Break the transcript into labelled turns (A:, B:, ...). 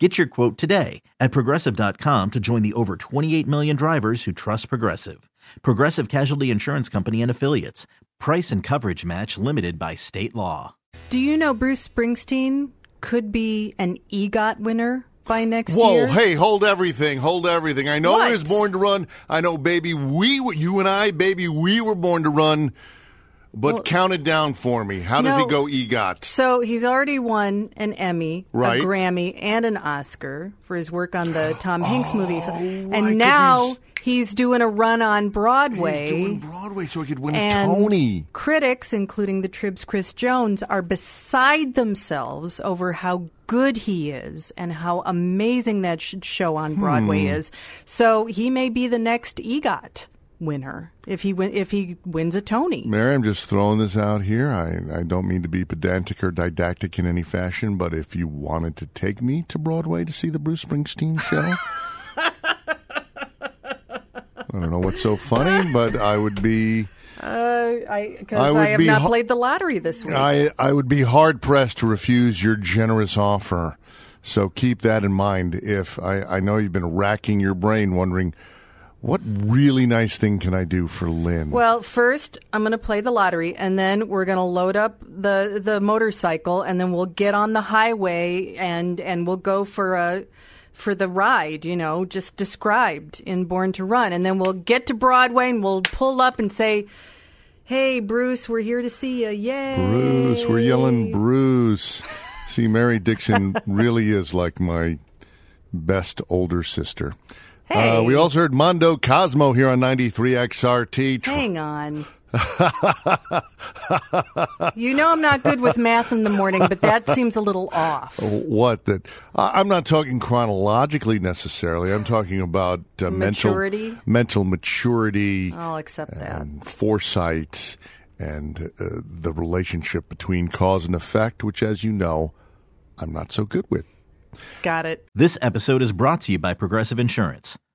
A: Get your quote today at progressive.com to join the over 28 million drivers who trust Progressive. Progressive Casualty Insurance Company and Affiliates. Price and coverage match limited by state law.
B: Do you know Bruce Springsteen could be an EGOT winner by next
C: Whoa,
B: year?
C: hey, hold everything, hold everything. I know
B: What?
C: he was born to run. I know, baby, we, were- you and I, baby, we were born to run. But count it down for me. How does
B: No.
C: he go EGOT?
B: So he's already won an Emmy,
C: Right.
B: a Grammy, and an Oscar for his work on the Tom Hanks movie.
C: right, 'cause
B: And now
C: he's-
B: he's, doing a run on Broadway.
C: He's doing Broadway so he could win a Tony.
B: critics, including the Trib's Chris Jones, are beside themselves over how good he is and how amazing that show on Broadway
C: Hmm.
B: is. So he may be the next EGOT winner if he win- if he wins a Tony.
C: Mary, I'm just throwing this out here. I, I don't mean to be pedantic or didactic in any fashion, but if you wanted to take me to Broadway to see the Bruce Springsteen show, I don't know what's so funny, but I would be
B: Uh, I because
C: I
B: I, have not
C: ho-
B: played the lottery this week.
C: I I would be hard pressed to refuse your generous offer. So keep that in mind. If I, I know you've been racking your brain wondering what really nice thing can I do for Lin.
B: Well, first I'm going to play the lottery, and then we're going to load up the the motorcycle, and then we'll get on the highway, and and we'll go for a for the ride. You know, just described in Born to Run, and then we'll get to Broadway, and we'll pull up and say. Hey Bruce, we're here to see you. Yay!
C: Bruce, we're yelling Bruce. See, Mary Dixon really is like my best older sister.
B: Hey.
C: Uh, we also heard Mondo Cozmo here on 93XRT.
B: Hang on. you know I'm not good with math in the morning, but that seems a little off.
C: What that? I- I'm not talking chronologically necessarily. I'm talking about uh,
B: Maturity?
C: mental mental maturity
B: I'll accept that.
C: and foresight and uh, the relationship between cause and effect, which, as you know, I'm not so good with.
B: Got it.
A: This episode is brought to you by Progressive Insurance.